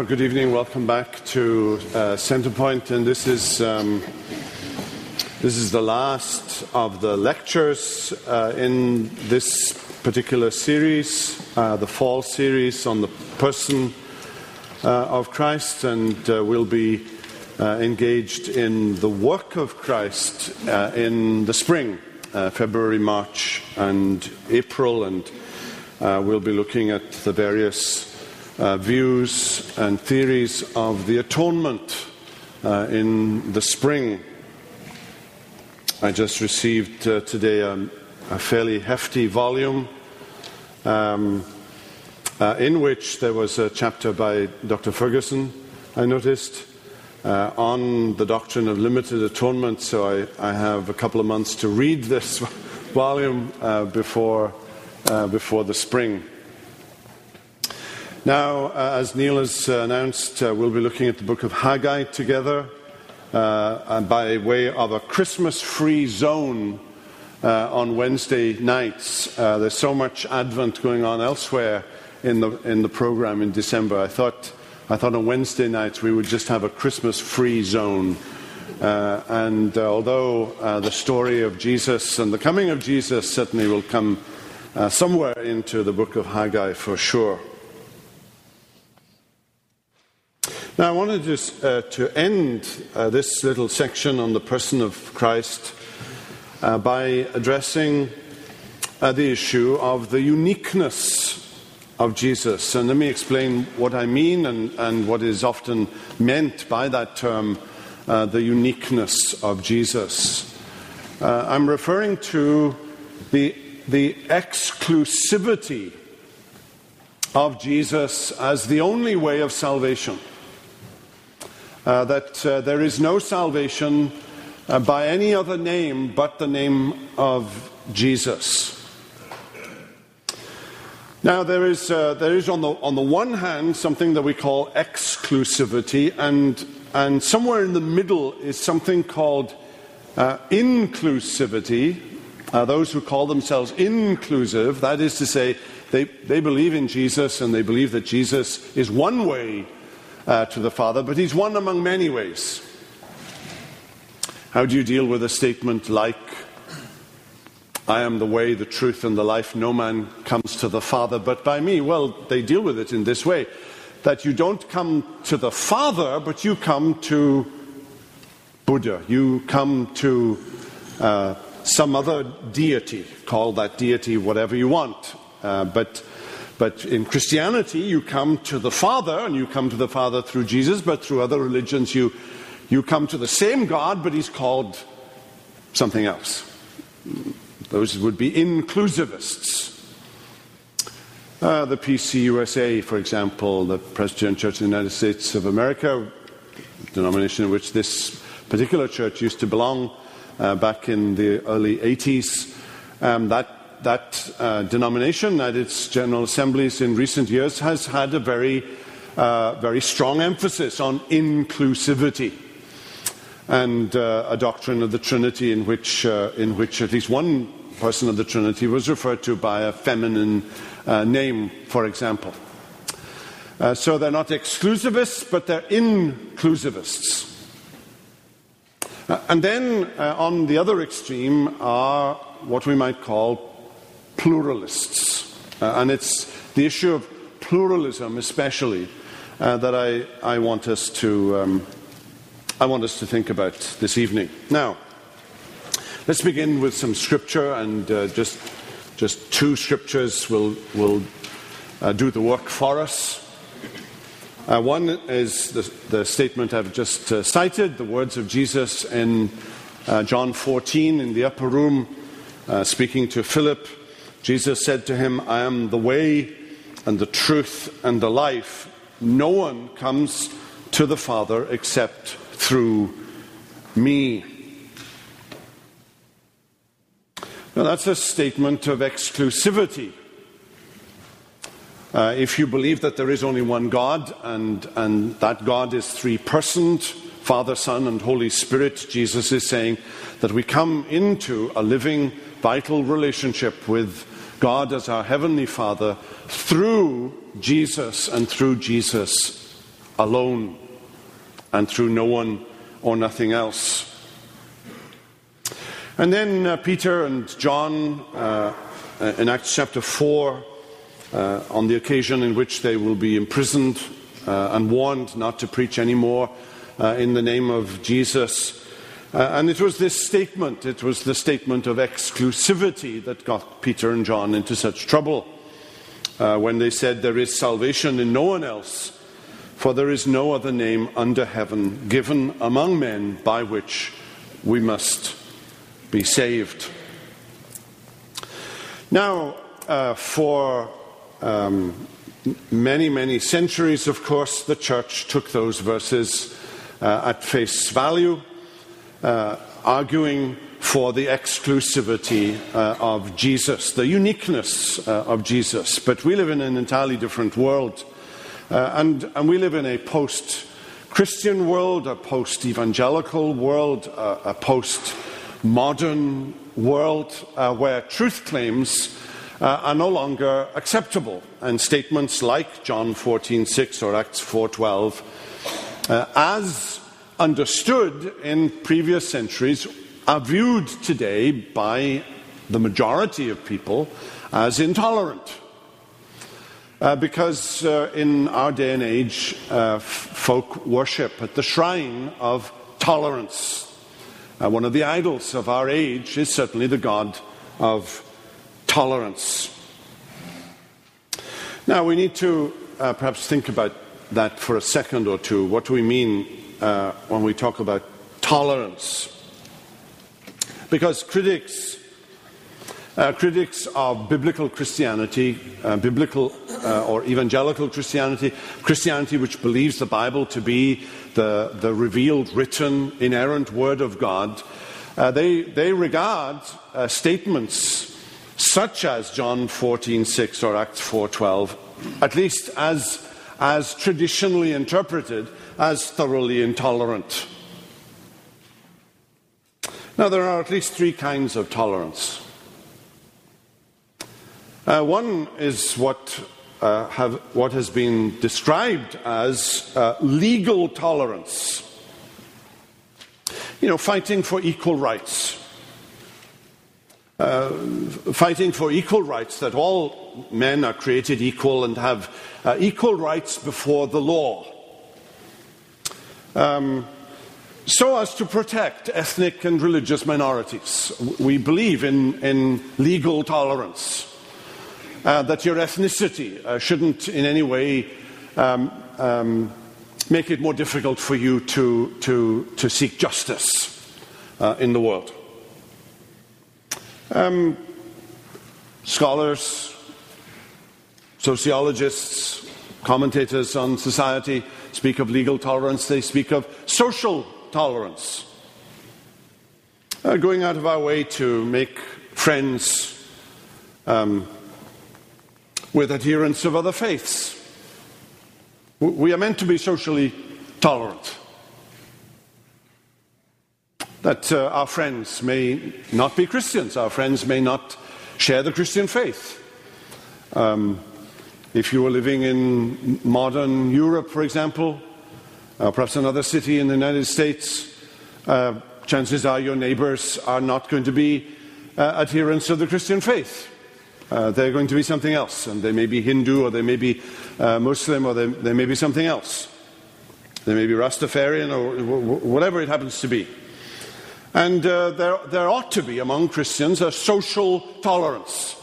Well, good evening. Welcome back to uh, Centerpoint, and this is um, this is the last of the lectures uh, in this particular series, uh, the fall series on the person uh, of Christ, and uh, we'll be uh, engaged in the work of Christ in the spring, February, March, and April, and we'll be looking at the various uh, views and theories of the atonement uh, in the spring. I just received uh, today a, fairly hefty volume um, uh, in which there was a chapter by Dr. Ferguson, I noticed, uh, on the doctrine of limited atonement. So I, I, have a couple of months to read this volume uh, before, before the spring. Now, uh, as Neil has uh, announced, uh, we'll be looking at the book of Haggai together uh, by way of a Christmas free zone uh, on Wednesday nights. Uh, there's so much Advent going on elsewhere in the, in the program in December. I thought, I thought on Wednesday nights we would just have a Christmas free zone. and although the story of Jesus and the coming of Jesus certainly will come somewhere into the book of Haggai for sure. Now, I wanted just uh, to end uh, this little section on the person of Christ uh, by addressing uh, the issue of the uniqueness of Jesus. And let me explain what I mean and, and what is often meant by that term, uh, the uniqueness of Jesus. Uh, I'm referring to the, the exclusivity of Jesus as the only way of salvation uh, that uh, there is no salvation uh, by any other name but the name of Jesus. Now, there is, uh, there is on, the, on the one hand something that we call exclusivity, and, and somewhere in the middle is something called uh, inclusivity. Uh, those who call themselves inclusive, that is to say, they, they believe in Jesus and they believe that Jesus is one way uh, to the Father, but he's one among many ways. How do you deal with a statement like, I am the way, the truth, and the life. No man comes to the Father but by me. Well, they deal with it in this way that you don't come to the Father, but you come to Buddha. You come to uh, some other deity. Call that deity whatever you want. Uh, but but in Christianity, you come to the Father, and you come to the Father through Jesus, but through other religions, you, you come to the same God, but he's called something else. Those would be inclusivists. Uh, the PCUSA, for example, the Presbyterian Church in the United States of America, denomination in which this particular church used to belong uh, back in the early 80s, um, that that uh, denomination at its General Assemblies in recent years has had a very, uh, very strong emphasis on inclusivity and uh, a doctrine of the Trinity in which, uh, in which at least one person of the Trinity was referred to by a feminine uh, name, for example. Uh, so they're not exclusivists, but they're inclusivists. and then on the other extreme are what we might call pluralists. Uh, and it's the issue of pluralism, especially, uh, that I, I, want us to, um, I want us to think about this evening. Now, let's begin with some scripture, and uh, just, just two scriptures will, will uh, do the work for us. Uh, one is the, the, statement I've just uh, cited, the words of Jesus in John 14 in the upper room, speaking to Philip. Jesus said to him, I am the way and the truth and the life. No one comes to the Father except through me. Now, that's a statement of exclusivity. Uh, if you believe that there is only one God and, and that God is three persons Father, Son, and Holy Spirit Jesus is saying that we come into a living, vital relationship with God as our Heavenly Father through Jesus and through Jesus alone and through no one or nothing else. And then uh, Peter and John uh, in Acts chapter 4, uh, on the occasion in which they will be imprisoned uh, and warned not to preach anymore uh, in the name of Jesus. Uh, and it was this statement, it was the statement of exclusivity that got Peter and John into such trouble when they said, There is salvation in no one else for there is no other name under heaven given among men by which we must be saved. Now, uh, for um, many, many centuries, of course, the church took those verses uh, at face value, uh, arguing for the exclusivity uh, of Jesus, the uniqueness uh, of Jesus. But we live in an entirely different world. Uh, and, and, we live in a post Christian world, a post evangelical world, uh, a post modern world uh, where truth claims uh, are no longer acceptable. And statements like John 14:6 or Acts 4:12, uh, as understood in previous centuries, are viewed today by the majority of people as intolerant. Uh, because uh, in our day and age, uh, folk worship at the shrine of tolerance. Uh, one of the idols of our age is certainly the God of tolerance. Now, we need to uh, perhaps think about that for a second or two. What do we mean uh, when we talk about tolerance? Because critics uh, critics of biblical Christianity, uh, biblical uh, or evangelical Christianity, Christianity which believes the Bible to be the, the revealed, written, inerrant Word of God, uh, they, they regard uh, statements such as John 14:6 or Acts 4:12, at least as, as traditionally interpreted, as thoroughly intolerant. Now, there are at least three kinds of tolerance. Uh, one is what, uh, have, what has been described as uh, legal tolerance. You know, fighting for equal rights. Uh, fighting for equal rights, that all men are created equal and have uh, equal rights before the law. Um, so as to protect ethnic and religious minorities. We believe in, in legal tolerance uh, that your ethnicity uh, shouldn't in any way um, um, make it more difficult for you to, to, to seek justice uh, in the world. Um, scholars, sociologists, commentators on society speak of legal tolerance, they speak of social tolerance. Uh, going out of our way to make friends um, with adherents of other faiths. We are meant to be socially tolerant. That uh, our friends may not be Christians, our friends may not share the Christian faith. Um, if you were living in modern Europe, for example, uh, perhaps another city in the United States, uh, chances are your neighbors are not going to be uh, adherents of the Christian faith. Uh, they're going to be something else, and they may be Hindu, or they may be uh, Muslim, or they, they, may be something else. They may be Rastafarian, or whatever it happens to be. And there, there, ought to be among Christians a social tolerance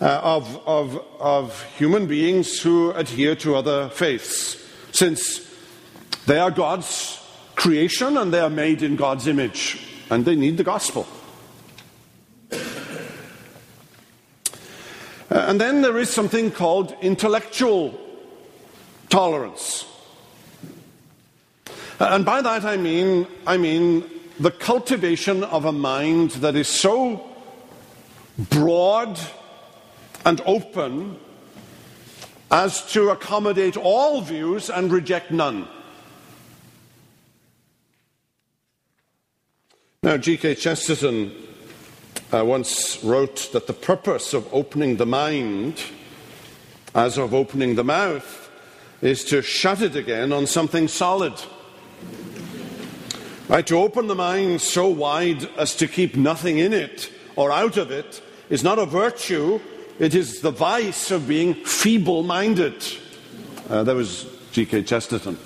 uh, of, of, of human beings who adhere to other faiths, since they are God's creation and they are made in God's image, and they need the gospel. Uh, and then there is something called intellectual tolerance. Uh, and by that I mean, I mean the cultivation of a mind that is so broad and open as to accommodate all views and reject none. Now, G.K. Chesterton uh, once wrote that the purpose of opening the mind, as of opening the mouth, is to shut it again on something solid. Right, to open the mind so wide as to keep nothing in it or out of it is not a virtue, it is the vice of being feeble minded. Uh, that was G.K. Chesterton.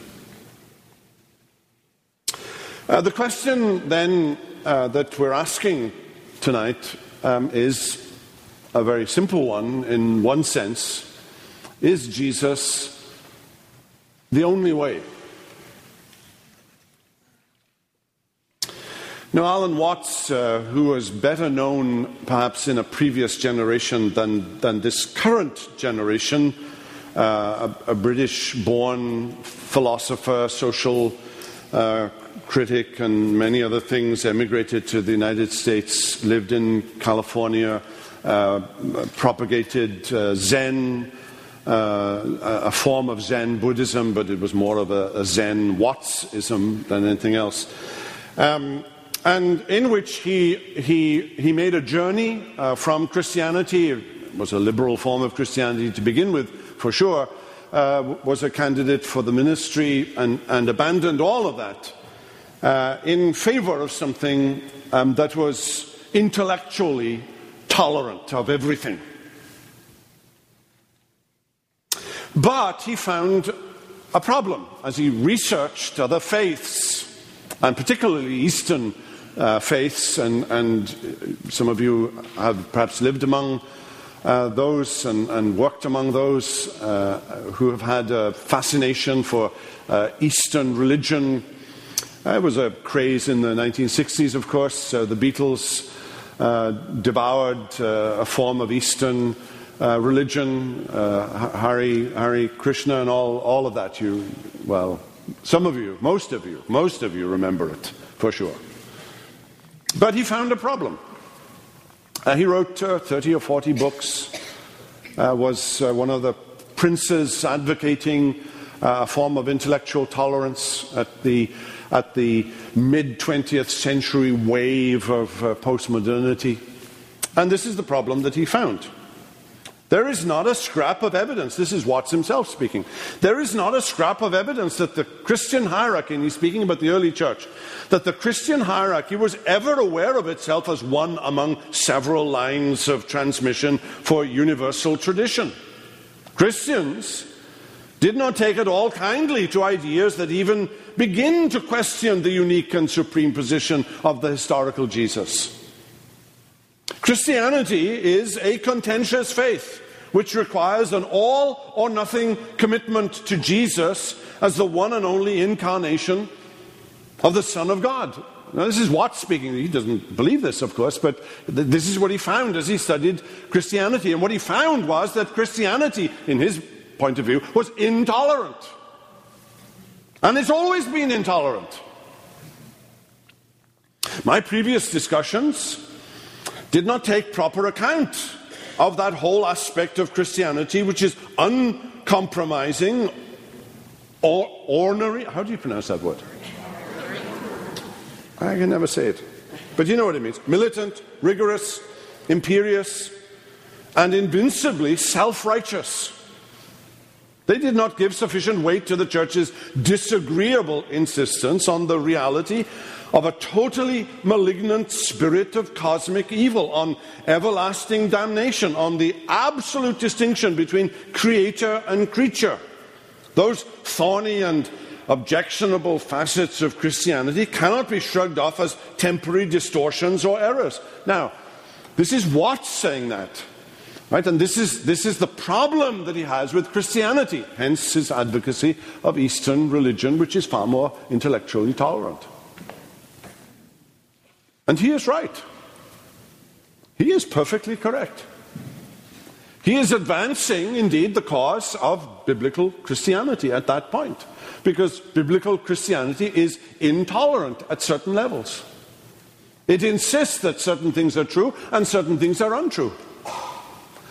Uh, the question then uh, that we're asking tonight um, is a very simple one in one sense. Is Jesus the only way? Now, Alan Watts, uh, who was better known perhaps in a previous generation than, than this current generation, uh, a, a British born philosopher, social uh, critic, and many other things, emigrated to the United States, lived in California, uh, propagated uh, Zen, uh, a form of Zen Buddhism, but it was more of a, a Zen Wattsism than anything else. Um, and in which he, he, he made a journey uh, from Christianity, it was a liberal form of Christianity to begin with, for sure, uh, was a candidate for the ministry and, and abandoned all of that uh, in favor of something um, that was intellectually tolerant of everything. But he found a problem as he researched other faiths, and particularly Eastern uh, faiths, and, and, some of you have perhaps lived among uh, those and, and, worked among those uh, who have had a fascination for uh, Eastern religion it was a craze in the 1960s, of course. Uh, the Beatles devoured a form of Eastern uh, religion, uh, Hare, Hare Krishna, and all, all of that. You, well, some of you, most of you, most of you remember it for sure. But he found a problem. Uh, he wrote 30 or 40 books, was one of the princes advocating a form of intellectual tolerance at the at the mid 20th century wave of uh, postmodernity. And this is the problem that he found. There is not a scrap of evidence. This is Watts himself speaking. There is not a scrap of evidence that the Christian hierarchy, and he's speaking about the early church, that the Christian hierarchy was ever aware of itself as one among several lines of transmission for universal tradition. Christians did not take at all kindly to ideas that even begin to question the unique and supreme position of the historical Jesus. Christianity is a contentious faith which requires an all or nothing commitment to Jesus as the one and only incarnation of the Son of God. Now, this is Watts speaking. He doesn't believe this, of course, but th- this is what he found as he studied Christianity. And what he found was that Christianity, in his point of view, was intolerant. And it's always been intolerant. My previous discussions did not take proper account of that whole aspect of Christianity, which is uncompromising, or ornery. How do you pronounce that word? I can never say it. But you know what it means militant, rigorous, imperious, and invincibly self righteous. They did not give sufficient weight to the church's disagreeable insistence on the reality of a totally malignant spirit of cosmic evil, on everlasting damnation, on the absolute distinction between creator and creature. Those thorny and objectionable facets of Christianity cannot be shrugged off as temporary distortions or errors. Now, this is Watts saying that. Right? And this is, this is the problem that he has with Christianity, hence his advocacy of Eastern religion, which is far more intellectually tolerant. And he is right. He is perfectly correct. He is advancing, indeed, the cause of biblical Christianity at that point, because biblical Christianity is intolerant at certain levels. It insists that certain things are true and certain things are untrue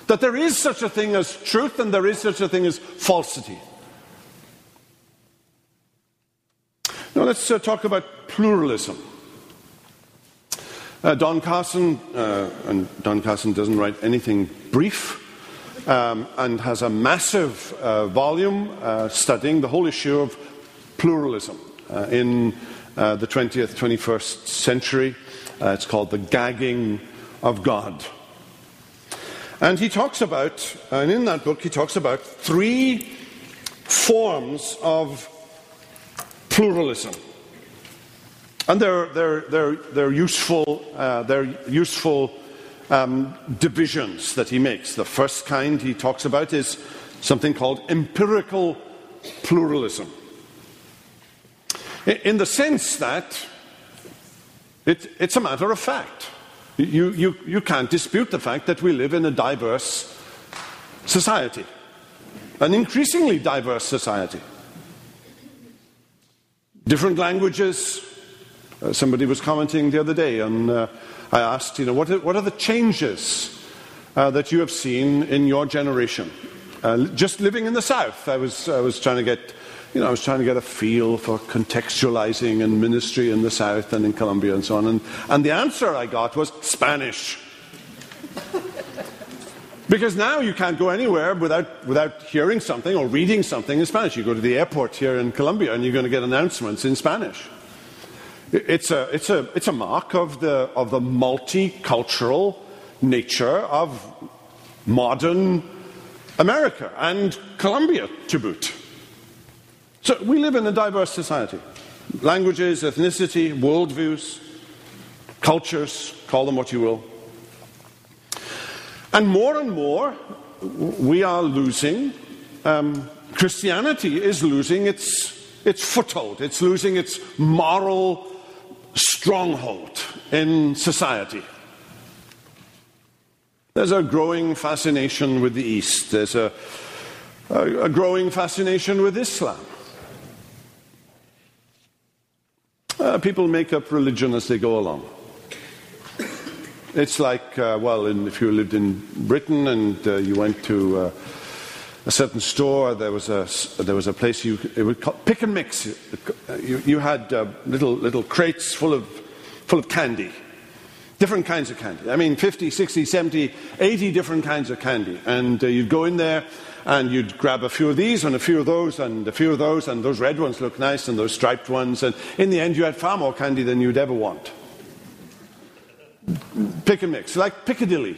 that there is such a thing as truth and there is such a thing as falsity. Now let's uh, talk about pluralism. Uh, Don Carson, uh, and Don Carson doesn't write anything brief, um, and has a massive uh, volume uh, studying the whole issue of pluralism uh, in uh, the 20th, 21st century. It's called The Gagging of God. And he talks about, and in that book, he talks about three forms of pluralism. And they're, they're, they're, they're useful, uh, they're useful um, divisions that he makes. The first kind he talks about is something called empirical pluralism. In the sense that it, it's a matter of fact. You, you, you can't dispute the fact that we live in a diverse society, an increasingly diverse society. Different languages. Uh, somebody was commenting the other day, and uh, I asked, you know, what are, what are the changes uh, that you have seen in your generation? Uh, just living in the South, I was, I was trying to get you know, I was trying to get a feel for contextualizing and ministry in the South and in Columbia and so on. And, and the answer I got was Spanish. because now you can't go anywhere without, without hearing something or reading something in Spanish. You go to the airport here in Columbia and you're going to get announcements in Spanish. It's a, it's a, it's a mark of the, of the multicultural nature of modern America and Columbia to boot. So we live in a diverse society. Languages, ethnicity, worldviews, cultures, call them what you will. And more and more, we are losing, um, Christianity is losing its, its foothold, it's losing its moral stronghold in society. There's a growing fascination with the East, there's a, a, a growing fascination with Islam. Uh, people make up religion as they go along. It's like, uh, well, in, if you lived in Britain and uh, you went to uh, a certain store, there was a, there was a place you it would call, pick and mix. You, you had uh, little, little crates full of, full of candy, different kinds of candy. I mean, 50, 60, 70, 80 different kinds of candy. And uh, you'd go in there and you'd grab a few of these and a few of those and a few of those, and those red ones look nice and those striped ones, and in the end, you had far more candy than you'd ever want. Pick and mix, like Piccadilly,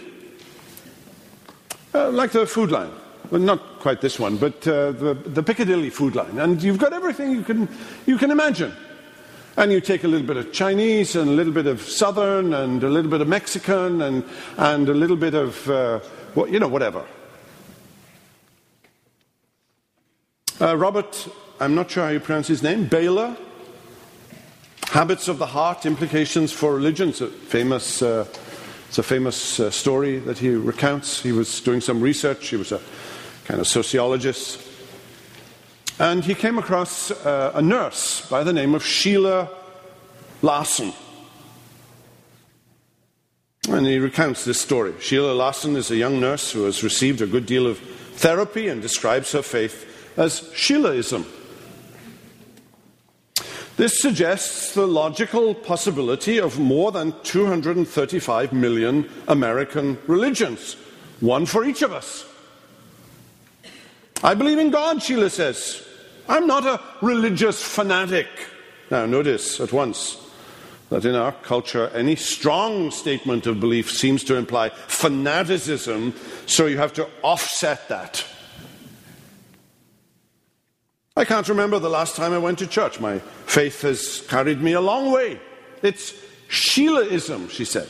uh, like the food line. Well, not quite this one, but uh, the, the Piccadilly food line. And you've got everything you can, you can imagine. And you take a little bit of Chinese and a little bit of Southern and a little bit of Mexican and, and a little bit of, uh, well, you know, whatever. Uh, Robert, I'm not sure how you pronounce his name, Baylor. Habits of the Heart, Implications for Religion. It's a famous, uh, it's a famous uh, story that he recounts. He was doing some research, he was a kind of sociologist. And he came across uh, a nurse by the name of Sheila Larson. And he recounts this story. Sheila Larson is a young nurse who has received a good deal of therapy and describes her faith as Sheilaism. This suggests the logical possibility of more than 235 million American religions, one for each of us. I believe in God, Sheila says. I'm not a religious fanatic. Now, notice at once that in our culture, any strong statement of belief seems to imply fanaticism, so you have to offset that I can't remember the last time I went to church. My faith has carried me a long way. It's Sheilaism, she said.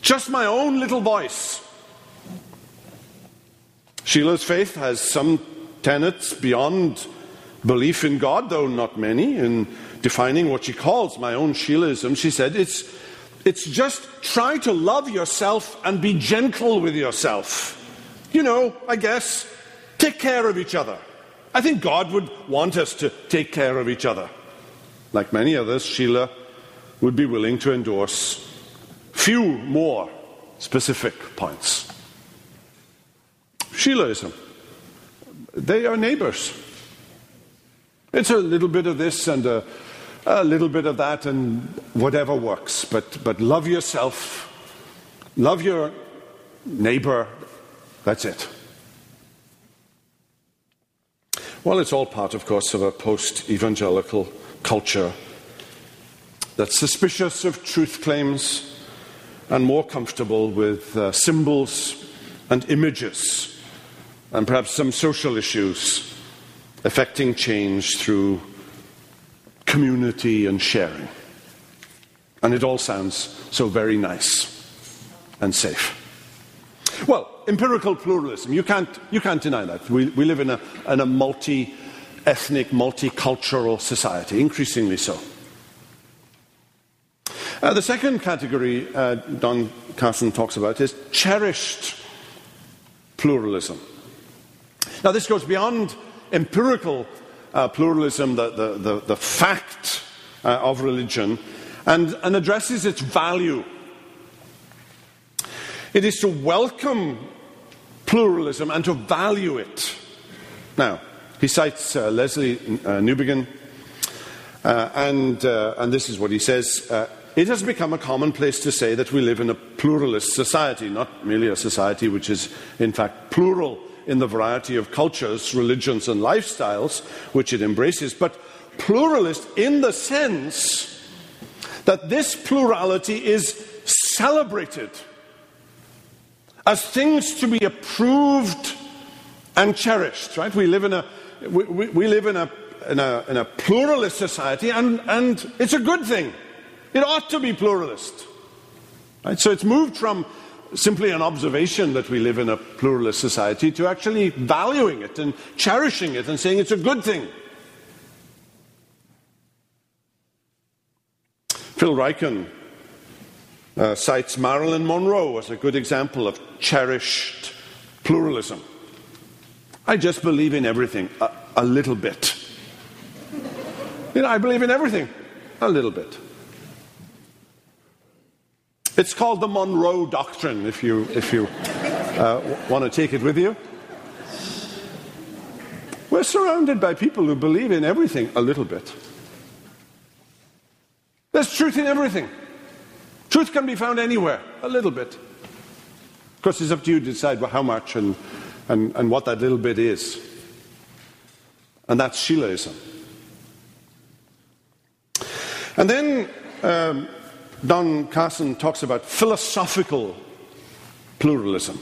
Just my own little voice. Sheila's faith has some tenets beyond belief in God, though not many. In defining what she calls my own Sheilaism, she said, it's, it's just try to love yourself and be gentle with yourself. You know, I guess, take care of each other. I think God would want us to take care of each other. Like many others, Sheila would be willing to endorse few more specific points. Sheilaism. They are neighbors. It's a little bit of this and a, a little bit of that and whatever works. But, but love yourself, love your neighbor That's it. Well, it's all part, of course, of a post evangelical culture that's suspicious of truth claims and more comfortable with uh, symbols and images and perhaps some social issues affecting change through community and sharing. And it all sounds so very nice and safe. Well, empirical pluralism, you can't, you can't deny that. We, we live in a, in a multi ethnic, multicultural society, increasingly so. Uh, the second category uh, Don Carson talks about is cherished pluralism. Now, this goes beyond empirical uh, pluralism, the, the, the, the fact uh, of religion, and, and addresses its value. It is to welcome pluralism and to value it. Now, he cites uh, Lesslie uh, Newbigin, uh, and, uh, and this is what he says. It has become a commonplace to say that we live in a pluralist society, not merely a society which is, in fact, plural in the variety of cultures, religions, and lifestyles which it embraces, but pluralist in the sense that this plurality is celebrated as things to be approved and cherished, right? We live in a, we, we, live in a, in a, in a pluralist society, and, and it's a good thing. It ought to be pluralist. Right? So it's moved from simply an observation that we live in a pluralist society to actually valuing it and cherishing it and saying it's a good thing. Phil Ryken uh, cites Marilyn Monroe as a good example of cherished pluralism. I just believe in everything a, a little bit. You know, I believe in everything a little bit. It's called the Monroe Doctrine, if you, if you uh, want to take it with you. We're surrounded by people who believe in everything a little bit. There's truth in everything. Truth can be found anywhere, a little bit. Of course, it's up to you to decide how much and, and, and what that little bit is. And that's Sheilaism. And then um, Don Carson talks about philosophical pluralism.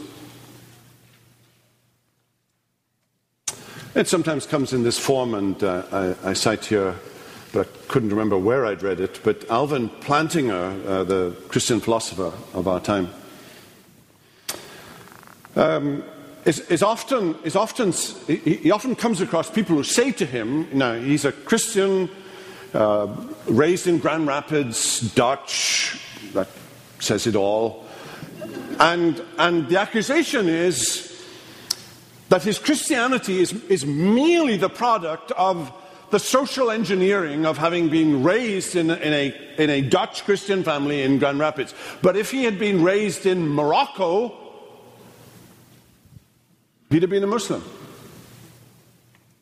It sometimes comes in this form, and uh, I, I, cite here, but I couldn't remember where I'd read it, but Alvin Plantinga, uh, the Christian philosopher of our time, um, is, is, often, is often he, he often comes across people who say to him, now he's a Christian Uh, raised in Grand Rapids, Dutch, that says it all. And, and the accusation is that his Christianity is, is merely the product of the social engineering of having been raised in, in, a, in a Dutch Christian family in Grand Rapids. But if he had been raised in Morocco, he'd have been a Muslim.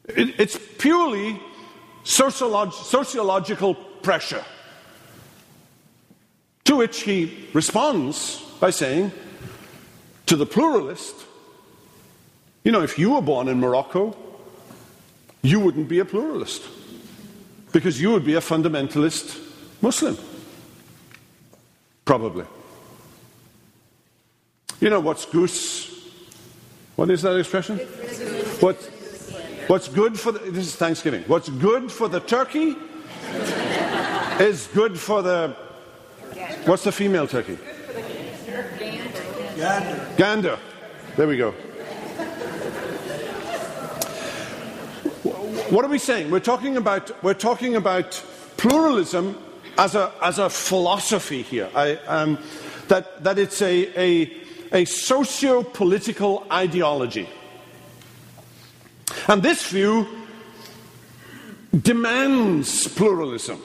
It, it's purely sociolog- sociological pressure. To which he responds by saying, to the pluralist, you know, if you were born in Morocco, you wouldn't be a pluralist because you would be a fundamentalist Muslim. Probably. You know what's goose? What is that expression? What, What's good for the, this is Thanksgiving. What's good for the turkey is good for the what's the female turkey? Gander. Gander. There we go. What are we saying? We're talking about we're talking about pluralism as a as a philosophy here. I, um, that that it's a a, a socio-political ideology. And this view demands pluralism.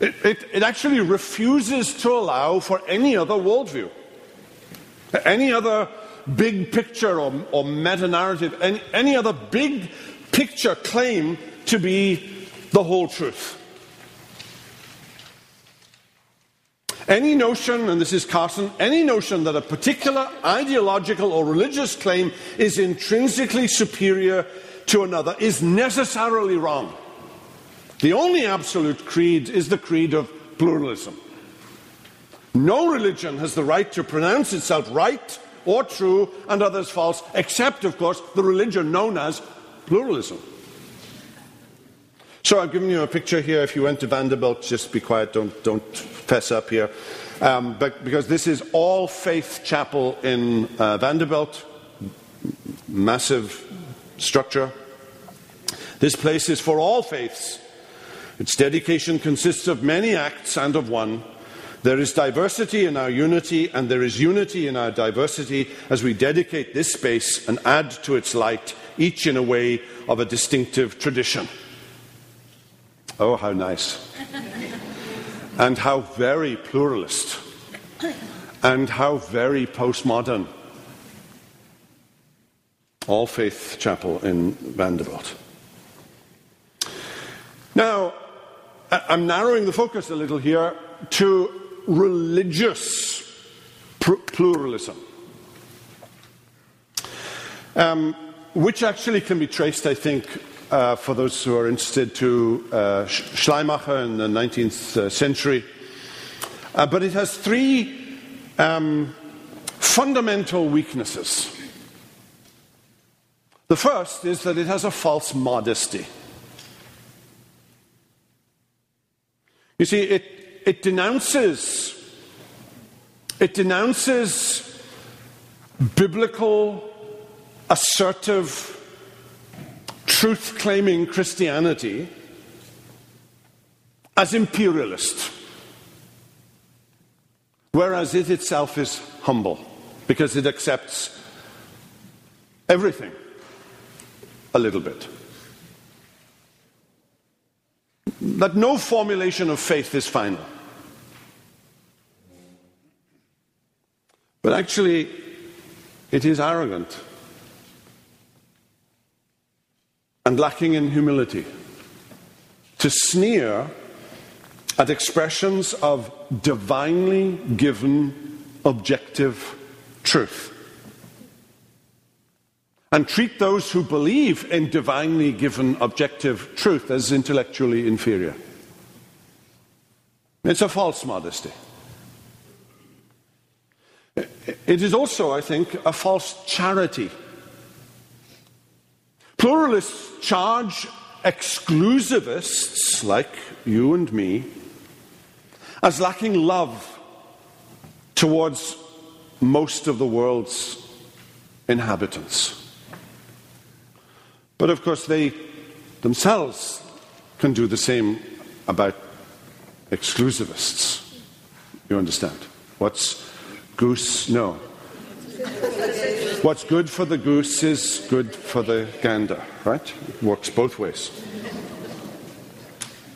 It, it, it, actually refuses to allow for any other worldview, any other big picture or, or meta narrative, any, any other big picture claim to be the whole truth. Any notion, and this is Carson, any notion that a particular ideological or religious claim is intrinsically superior to another is necessarily wrong. The only absolute creed is the creed of pluralism. No religion has the right to pronounce itself right or true and others false, except, of course, the religion known as pluralism. So I've given you a picture here. If you went to Vanderbilt, just be quiet, don't, don't fess up here. Um, but because this is all faith chapel in uh, Vanderbilt, massive structure. This place is for all faiths. Its dedication consists of many acts and of one. There is diversity in our unity, and there is unity in our diversity as we dedicate this space and add to its light, each in a way of a distinctive tradition. Oh, how nice. and how very pluralist. And how very postmodern. All Faith Chapel in Vanderbilt. Now, I'm narrowing the focus a little here to religious pluralism, um, which actually can be traced, I think, uh, for those who are interested, to uh, Schleiermacher in the 19th uh, century. Uh, but it has three um, fundamental weaknesses. The first is that it has a false modesty. You see, it, it denounces it denounces biblical, assertive truth claiming Christianity as imperialist, whereas it itself is humble because it accepts everything a little bit. That no formulation of faith is final. But actually, it is arrogant. And lacking in humility to sneer at expressions of divinely given objective truth and treat those who believe in divinely given objective truth as intellectually inferior. It's a false modesty. It is also, I think, a false charity. Pluralists charge exclusivists like you and me as lacking love towards most of the world's inhabitants. But of course, they themselves can do the same about exclusivists. You understand? What's goose? No. What's good for the goose is good for the gander, right? It works both ways.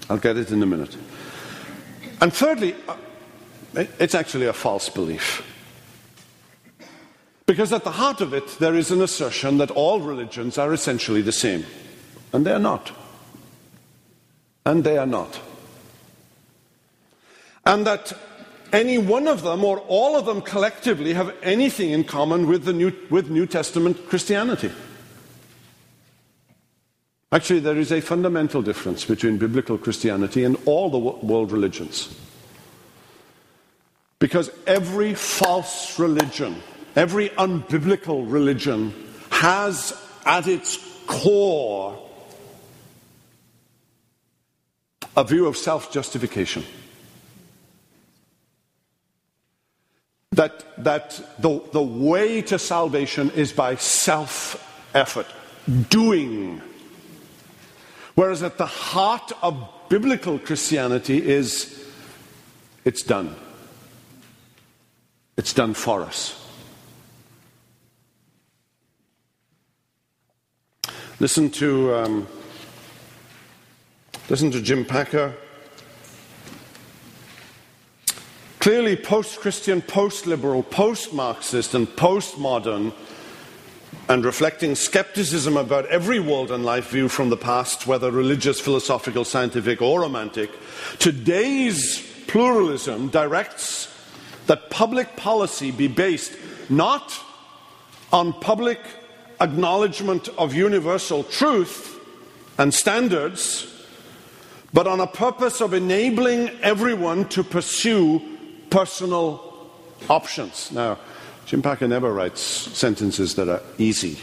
I'll get it in a minute. And thirdly, uh, it's actually a false belief. Because at the heart of it, there is an assertion that all religions are essentially the same. And they are not. And they are not. And that any one of them or all of them collectively have anything in common with, the New, with New Testament Christianity. Actually, there is a fundamental difference between biblical Christianity and all the world religions. Because every false religion, every unbiblical religion, has at its core a view of self justification. That, that the, the way to salvation is by self effort, doing. Whereas at the heart of biblical Christianity is it's done. It's done for us. Listen to, um, listen to Jim Packer. Clearly, post Christian, post liberal, post Marxist, and post modern, and reflecting skepticism about every world and life view from the past, whether religious, philosophical, scientific, or romantic, today's pluralism directs that public policy be based not on public acknowledgement of universal truth and standards, but on a purpose of enabling everyone to pursue personal options. Now, Jim Packer never writes sentences that are easy.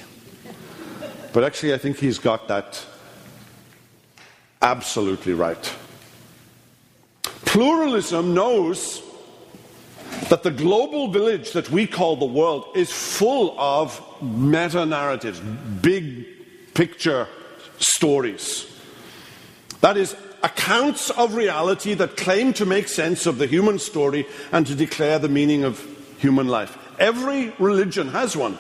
But actually, I think he's got that absolutely right. Pluralism knows that the global village that we call the world is full of meta narratives, big picture stories. That is, accounts of reality that claim to make sense of the human story and to declare the meaning of human life. Every religion has one.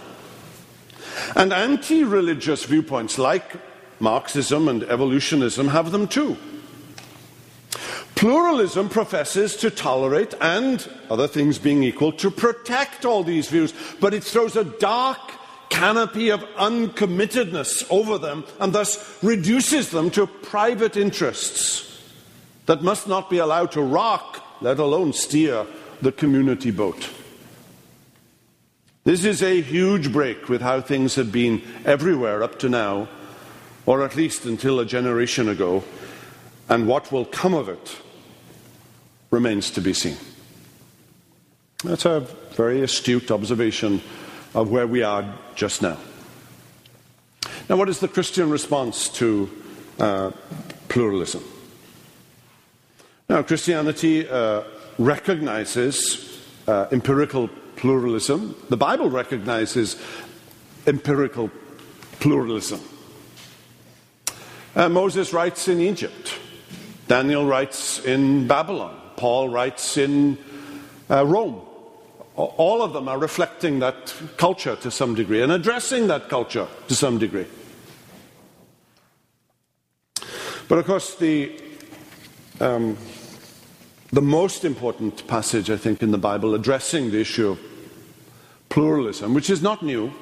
And anti religious viewpoints like Marxism and evolutionism have them too. Pluralism professes to tolerate and, other things being equal, to protect all these views, but it throws a dark canopy of uncommittedness over them and thus reduces them to private interests that must not be allowed to rock, let alone steer, the community boat. This is a huge break with how things have been everywhere up to now, or at least until a generation ago, and what will come of it remains to be seen. That's a very astute observation of where we are just now. Now, what is the Christian response to uh, pluralism? Now, Christianity uh, recognizes uh, empirical pluralism. The Bible recognizes empirical pluralism. Uh, Moses writes in Egypt, Daniel writes in Babylon, Paul writes in uh, Rome. All of them are reflecting that culture to some degree and addressing that culture to some degree. But of course, the, um, the most important passage, I think, in the Bible addressing the issue of pluralism, which is not new,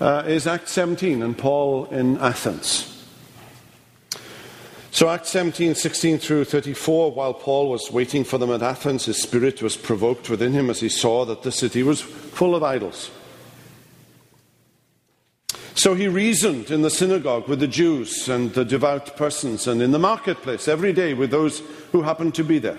uh, is Acts 17 and Paul in Athens. So, Acts 17, 16 through 34, while Paul was waiting for them at Athens, his spirit was provoked within him as he saw that the city was full of idols. So he reasoned in the synagogue with the Jews and the devout persons, and in the marketplace every day with those who happened to be there.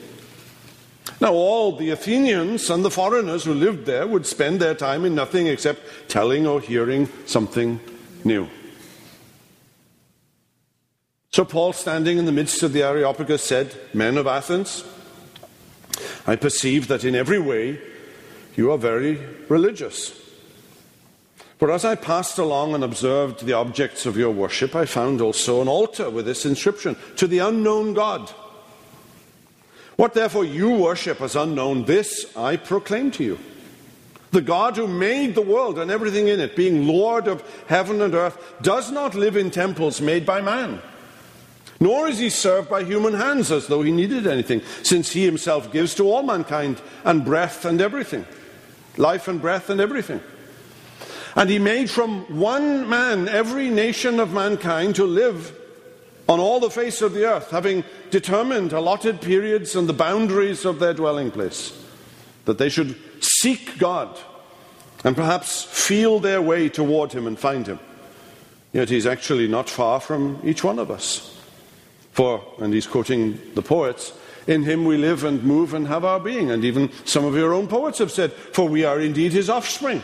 Now, all the Athenians and the foreigners who lived there would spend their time in nothing except telling or hearing something new. So, Paul, standing in the midst of the Areopagus, said, Men of Athens, I perceive that in every way you are very religious. For as I passed along and observed the objects of your worship, I found also an altar with this inscription To the unknown God. What therefore you worship as unknown, this I proclaim to you. The God who made the world and everything in it, being Lord of heaven and earth, does not live in temples made by man. Nor is he served by human hands as though he needed anything, since he himself gives to all mankind and breath and everything, life and breath and everything. And he made from one man every nation of mankind to live on all the face of the earth, having determined allotted periods and the boundaries of their dwelling place, that they should seek God and perhaps feel their way toward Him and find Him. Yet He's actually not far from each one of us. For, and he's quoting the poets, in him we live and move and have our being. And even some of your own poets have said, For we are indeed his offspring.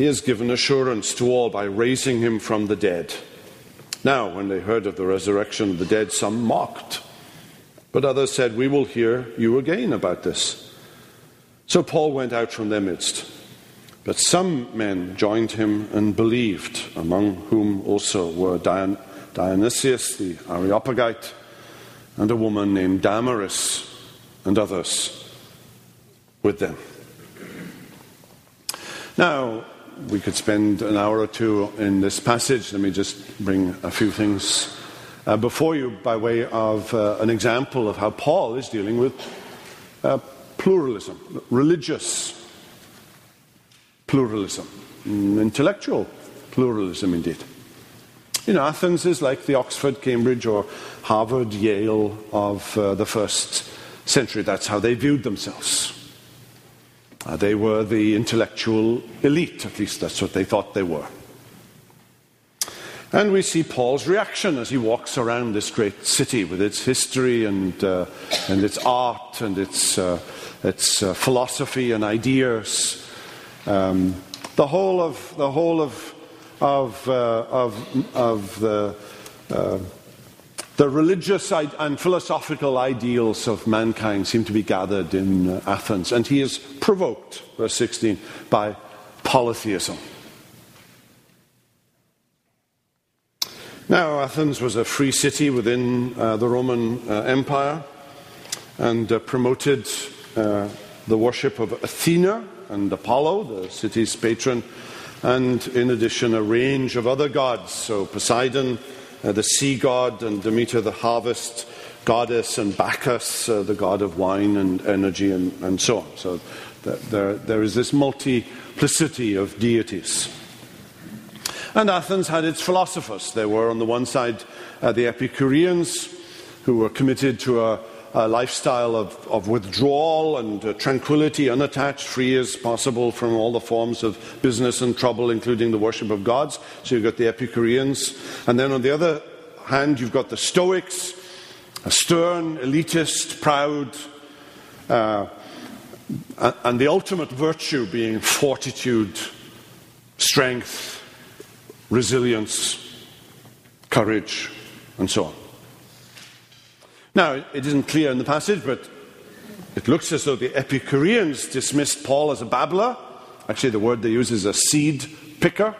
he has given assurance to all by raising him from the dead. Now, when they heard of the resurrection of the dead, some mocked, but others said, We will hear you again about this. So Paul went out from their midst. But some men joined him and believed, among whom also were Dion- Dionysius the Areopagite and a woman named Damaris and others with them. Now, we could spend an hour or two in this passage. Let me just bring a few things uh, before you by way of uh, an example of how Paul is dealing with uh, pluralism, religious pluralism, mm, intellectual pluralism indeed. You know, Athens is like the Oxford, Cambridge, or Harvard, Yale of uh, the first century. That's how they viewed themselves. Uh, they were the intellectual elite, at least that's what they thought they were. And we see Paul's reaction as he walks around this great city with its history and, uh, and its art and its, uh, its uh, philosophy and ideas. Um, the whole of, the whole of, of, uh, of, of the uh, the religious and philosophical ideals of mankind seem to be gathered in uh, Athens, and he is provoked, verse 16, by polytheism. Now, Athens was a free city within uh, the Roman uh, Empire and uh, promoted uh, the worship of Athena and Apollo, the city's patron, and in addition, a range of other gods. So, Poseidon, uh, the sea god, and Demeter, the harvest goddess, and Bacchus, uh, the god of wine and energy, and, and so on. So there, there is this multiplicity of deities. And Athens had its philosophers. There were, on the one side, uh, the Epicureans, who were committed to a, a lifestyle of, of, withdrawal and uh, tranquility, unattached, free as possible from all the forms of business and trouble, including the worship of gods. So you've got the Epicureans. And then on the other hand, you've got the Stoics, a stern, elitist, proud, uh, and the ultimate virtue being fortitude, strength, resilience, courage, and so on. Now, it isn't clear in the passage, but it looks as though the Epicureans dismissed Paul as a babbler. Actually, the word they use is a seed picker.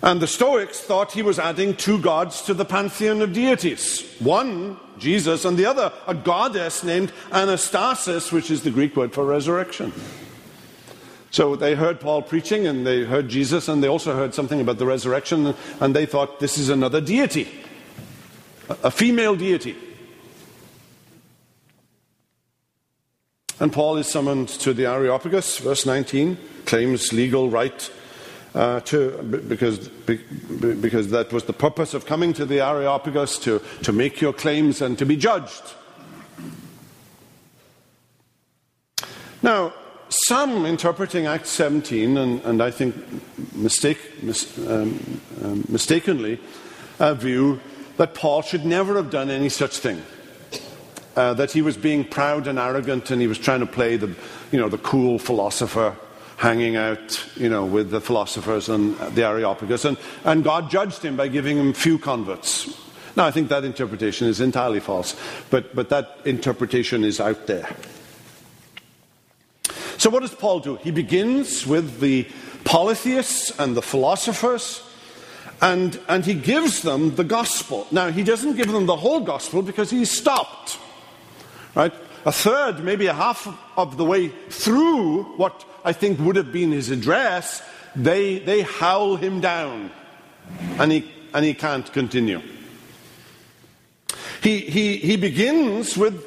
And the Stoics thought he was adding two gods to the pantheon of deities one, Jesus, and the other, a goddess named Anastasis, which is the Greek word for resurrection. So they heard Paul preaching and they heard Jesus, and they also heard something about the resurrection, and they thought this is another deity a female deity. And Paul is summoned to the Areopagus, verse 19, claims legal right uh, to, because, because that was the purpose of coming to the Areopagus, to, to make your claims and to be judged. Now, some interpreting Acts 17, and, and I think mistake, mis, um, um, mistakenly, uh, view that Paul should never have done any such thing. Uh, that he was being proud and arrogant and he was trying to play the, you know, the cool philosopher hanging out you know, with the philosophers and the Areopagus. And, and God judged him by giving him few converts. Now, I think that interpretation is entirely false, but, but that interpretation is out there. So, what does Paul do? He begins with the polytheists and the philosophers and, and he gives them the gospel. Now, he doesn't give them the whole gospel because he's stopped. Right? A third, maybe a half of the way through what I think would have been his address, they, they howl him down. And he, and he can't continue. He, he, he begins with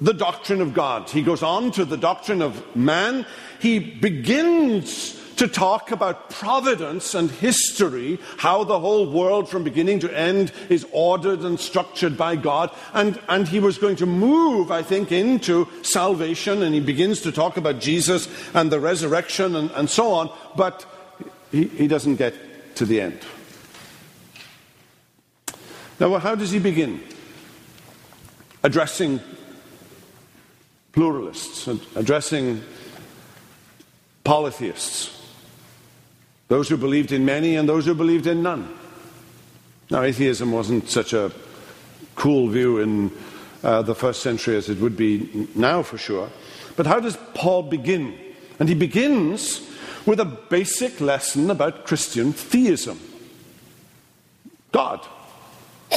the doctrine of God. He goes on to the doctrine of man. He begins to talk about providence and history, how the whole world from beginning to end is ordered and structured by God. And, and he was going to move, I think, into salvation, and he begins to talk about Jesus and the resurrection and, and so on, but he, he doesn't get to the end. Now, how does he begin? Addressing pluralists, addressing polytheists, those who believed in many and those who believed in none. Now, atheism wasn't such a cool view in uh, the first century as it would be now for sure. But how does Paul begin? And he begins with a basic lesson about Christian theism God.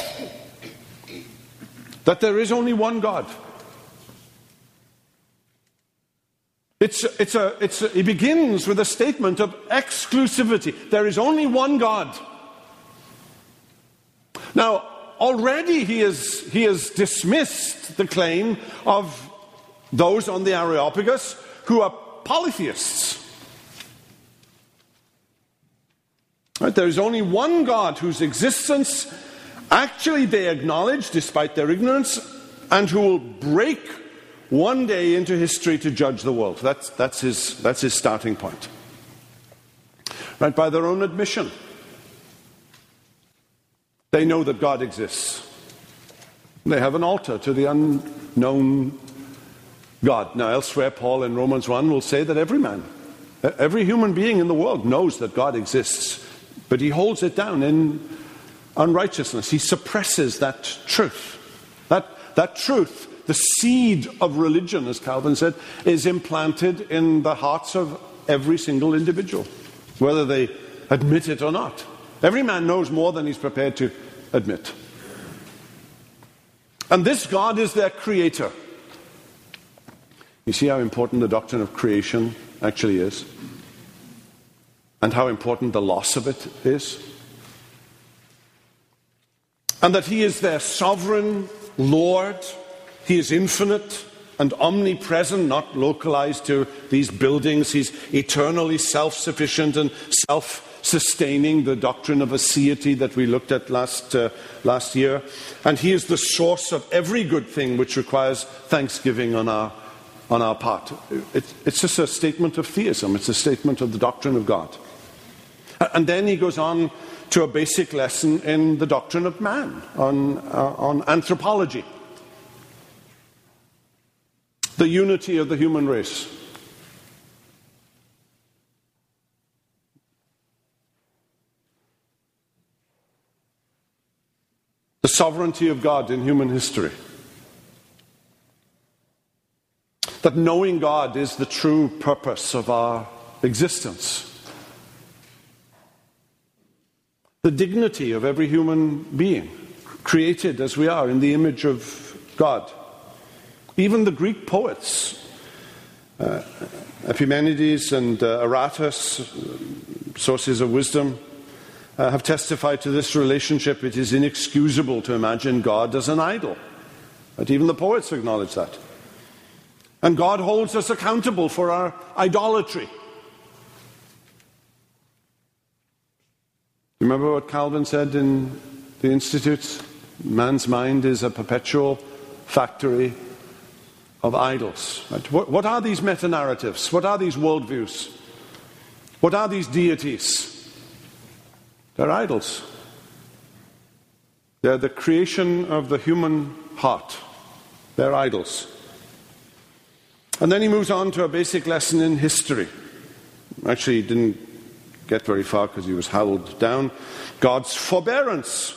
That there is only one God. It's, it's a, it's a, it begins with a statement of exclusivity. There is only one God. Now, already he has, he has dismissed the claim of those on the Areopagus who are polytheists. Right? There is only one God whose existence actually they acknowledge despite their ignorance and who will break one day into history to judge the world. That's, that's, his, that's his starting point. Right, by their own admission, they know that God exists. They have an altar to the unknown God. Now, elsewhere, Paul in Romans 1 will say that every man, every human being in the world knows that God exists, but he holds it down in unrighteousness. He suppresses that truth. That, that truth the seed of religion, as Calvin said, is implanted in the hearts of every single individual, whether they admit it or not. Every man knows more than he's prepared to admit. And this God is their creator. You see how important the doctrine of creation actually is? And how important the loss of it is? And that He is their sovereign Lord he is infinite and omnipresent, not localized to these buildings. He's eternally self sufficient and self sustaining, the doctrine of aseity that we looked at last, uh, last year. And He is the source of every good thing which requires thanksgiving on our, on our part. It, it's just a statement of theism, it's a statement of the doctrine of God. And then He goes on to a basic lesson in the doctrine of man, on, uh, on anthropology the unity of the human race. The sovereignty of God in human history. That knowing God is the true purpose of our existence. The dignity of every human being, created as we are in the image of God. Even the Greek poets, uh, Epimenides and uh, Aratus, sources of wisdom, uh, have testified to this relationship. It is inexcusable to imagine God as an idol. But even the poets acknowledge that. And God holds us accountable for our idolatry. Remember what Calvin said in the Institutes? Man's mind is a perpetual factory of idols. Right? What, what are these meta narratives? What are these worldviews? What are these deities? They're idols. They're the creation of the human heart. They're idols. And then he moves on to a basic lesson in history. Actually, he didn't get very far because he was howled down. God's forbearance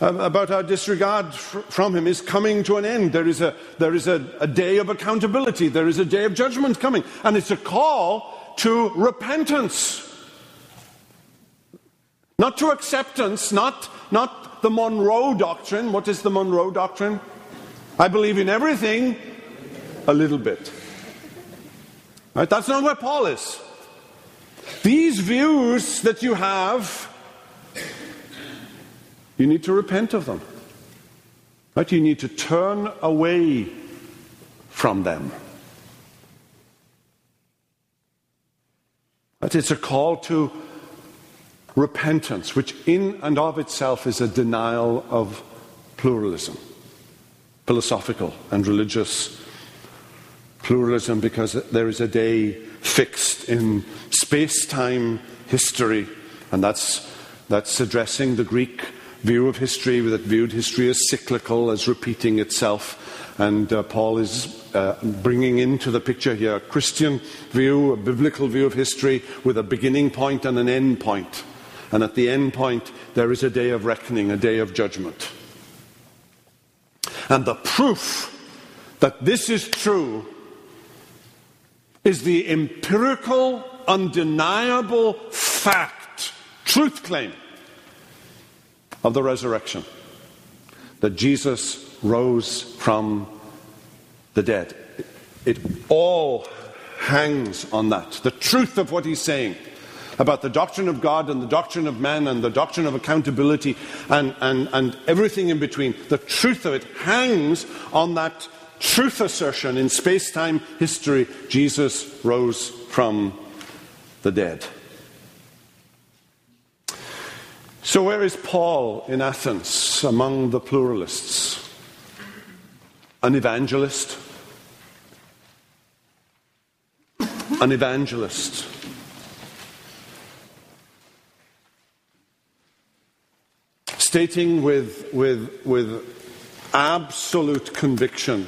uh, about our disregard from Him is coming to an end. There is, a, there is a, a day of accountability, there is a day of judgment coming, and it's a call to repentance. Not to acceptance, not, not the Monroe doctrine. What is the Monroe doctrine? I believe in everything a little bit. Right? That's not where Paul is. These views that you have you need to repent of them. Right? You need to turn away from them. But It's a call to repentance, which in and of itself is a denial of pluralism, philosophical and religious pluralism, because there is a day fixed in space time history, and that's, that's addressing the Greek view of history that viewed history as cyclical, as repeating itself. And uh, Paul is uh, bringing into the picture here a Christian view, a biblical view of history with a beginning point and an end point. And at the end point, there is a day of reckoning, a day of judgment. And the proof that this is true is the empirical, undeniable fact, truth claim of the resurrection that Jesus rose from the dead. It all hangs on that. The truth of what he's saying about the doctrine of God and the doctrine of man and the doctrine of accountability and, and, and everything in between. The truth of it hangs on that truth assertion in space time history Jesus rose from the dead. So, where is Paul in Athens among the pluralists? An evangelist? An evangelist. Stating with, with, with absolute conviction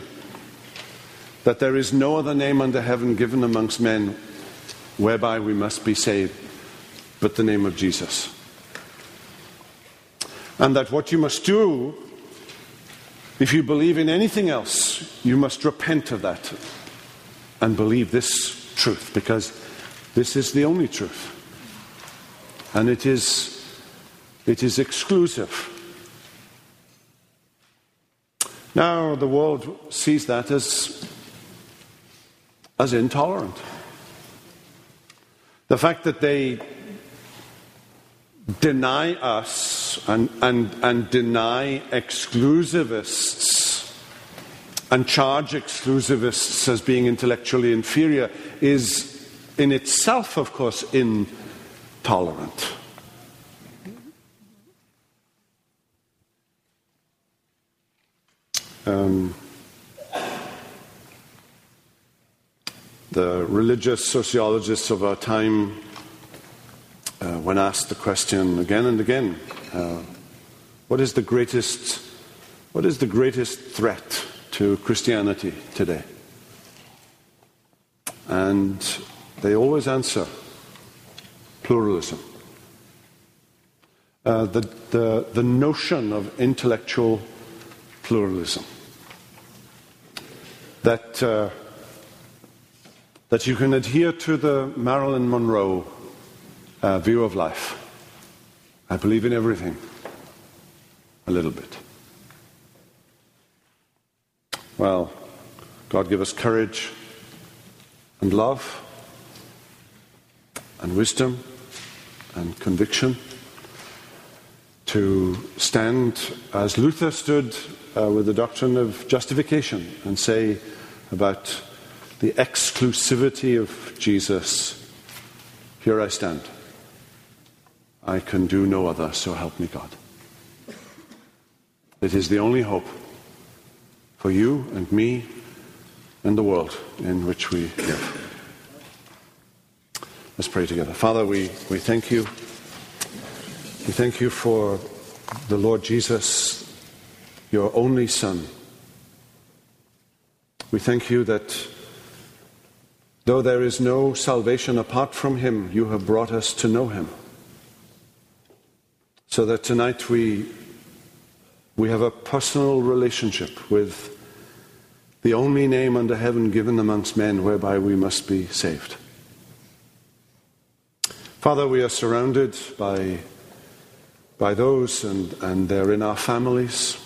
that there is no other name under heaven given amongst men whereby we must be saved but the name of Jesus. And that what you must do, if you believe in anything else, you must repent of that and believe this truth because this is the only truth. And it is, it is exclusive. Now, the world sees that as as intolerant. The fact that they deny and, and, and deny exclusivists and charge exclusivists as being intellectually inferior is in itself, of course, intolerant. Um, The religious sociologists of our time, uh, when asked the question again and again, uh, what is the greatest, what is the greatest threat to Christianity today? And they always answer pluralism. Uh, the, the, the notion of intellectual pluralism. That uh, that you can adhere to the Marilyn Monroe uh, view of life. I believe in everything, a little bit. Well, God give us courage and love and wisdom and conviction to stand as Luther stood uh, with the doctrine of justification and say about the exclusivity of Jesus, here I stand. I can do no other, so help me God. It is the only hope for you and me and the world in which we live. Let's pray together. Father, we, we thank you. We thank you for the Lord Jesus, your only Son. We thank you that Though there is no salvation apart from Him, you have brought us to know Him. So that tonight we, we have a personal relationship with the only name under heaven given amongst men whereby we must be saved. Father, we are surrounded by, by those, and, and they're in our families,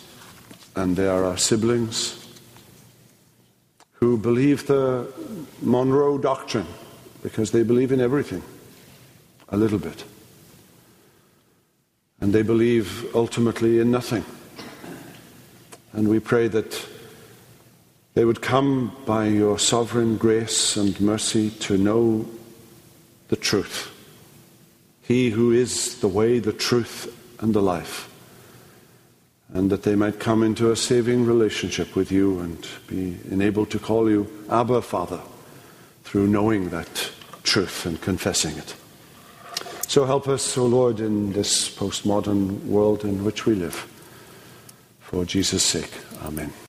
and they are our siblings who believe the Monroe doctrine because they believe in everything a little bit. And they believe ultimately in nothing. And we pray that they would come by your sovereign grace and mercy to know the truth. He who is the way, the truth, and the life and that they might come into a saving relationship with you and be enabled to call you Abba, Father, through knowing that truth and confessing it. So help us, O Lord, in this postmodern world in which we live. For Jesus' sake, Amen.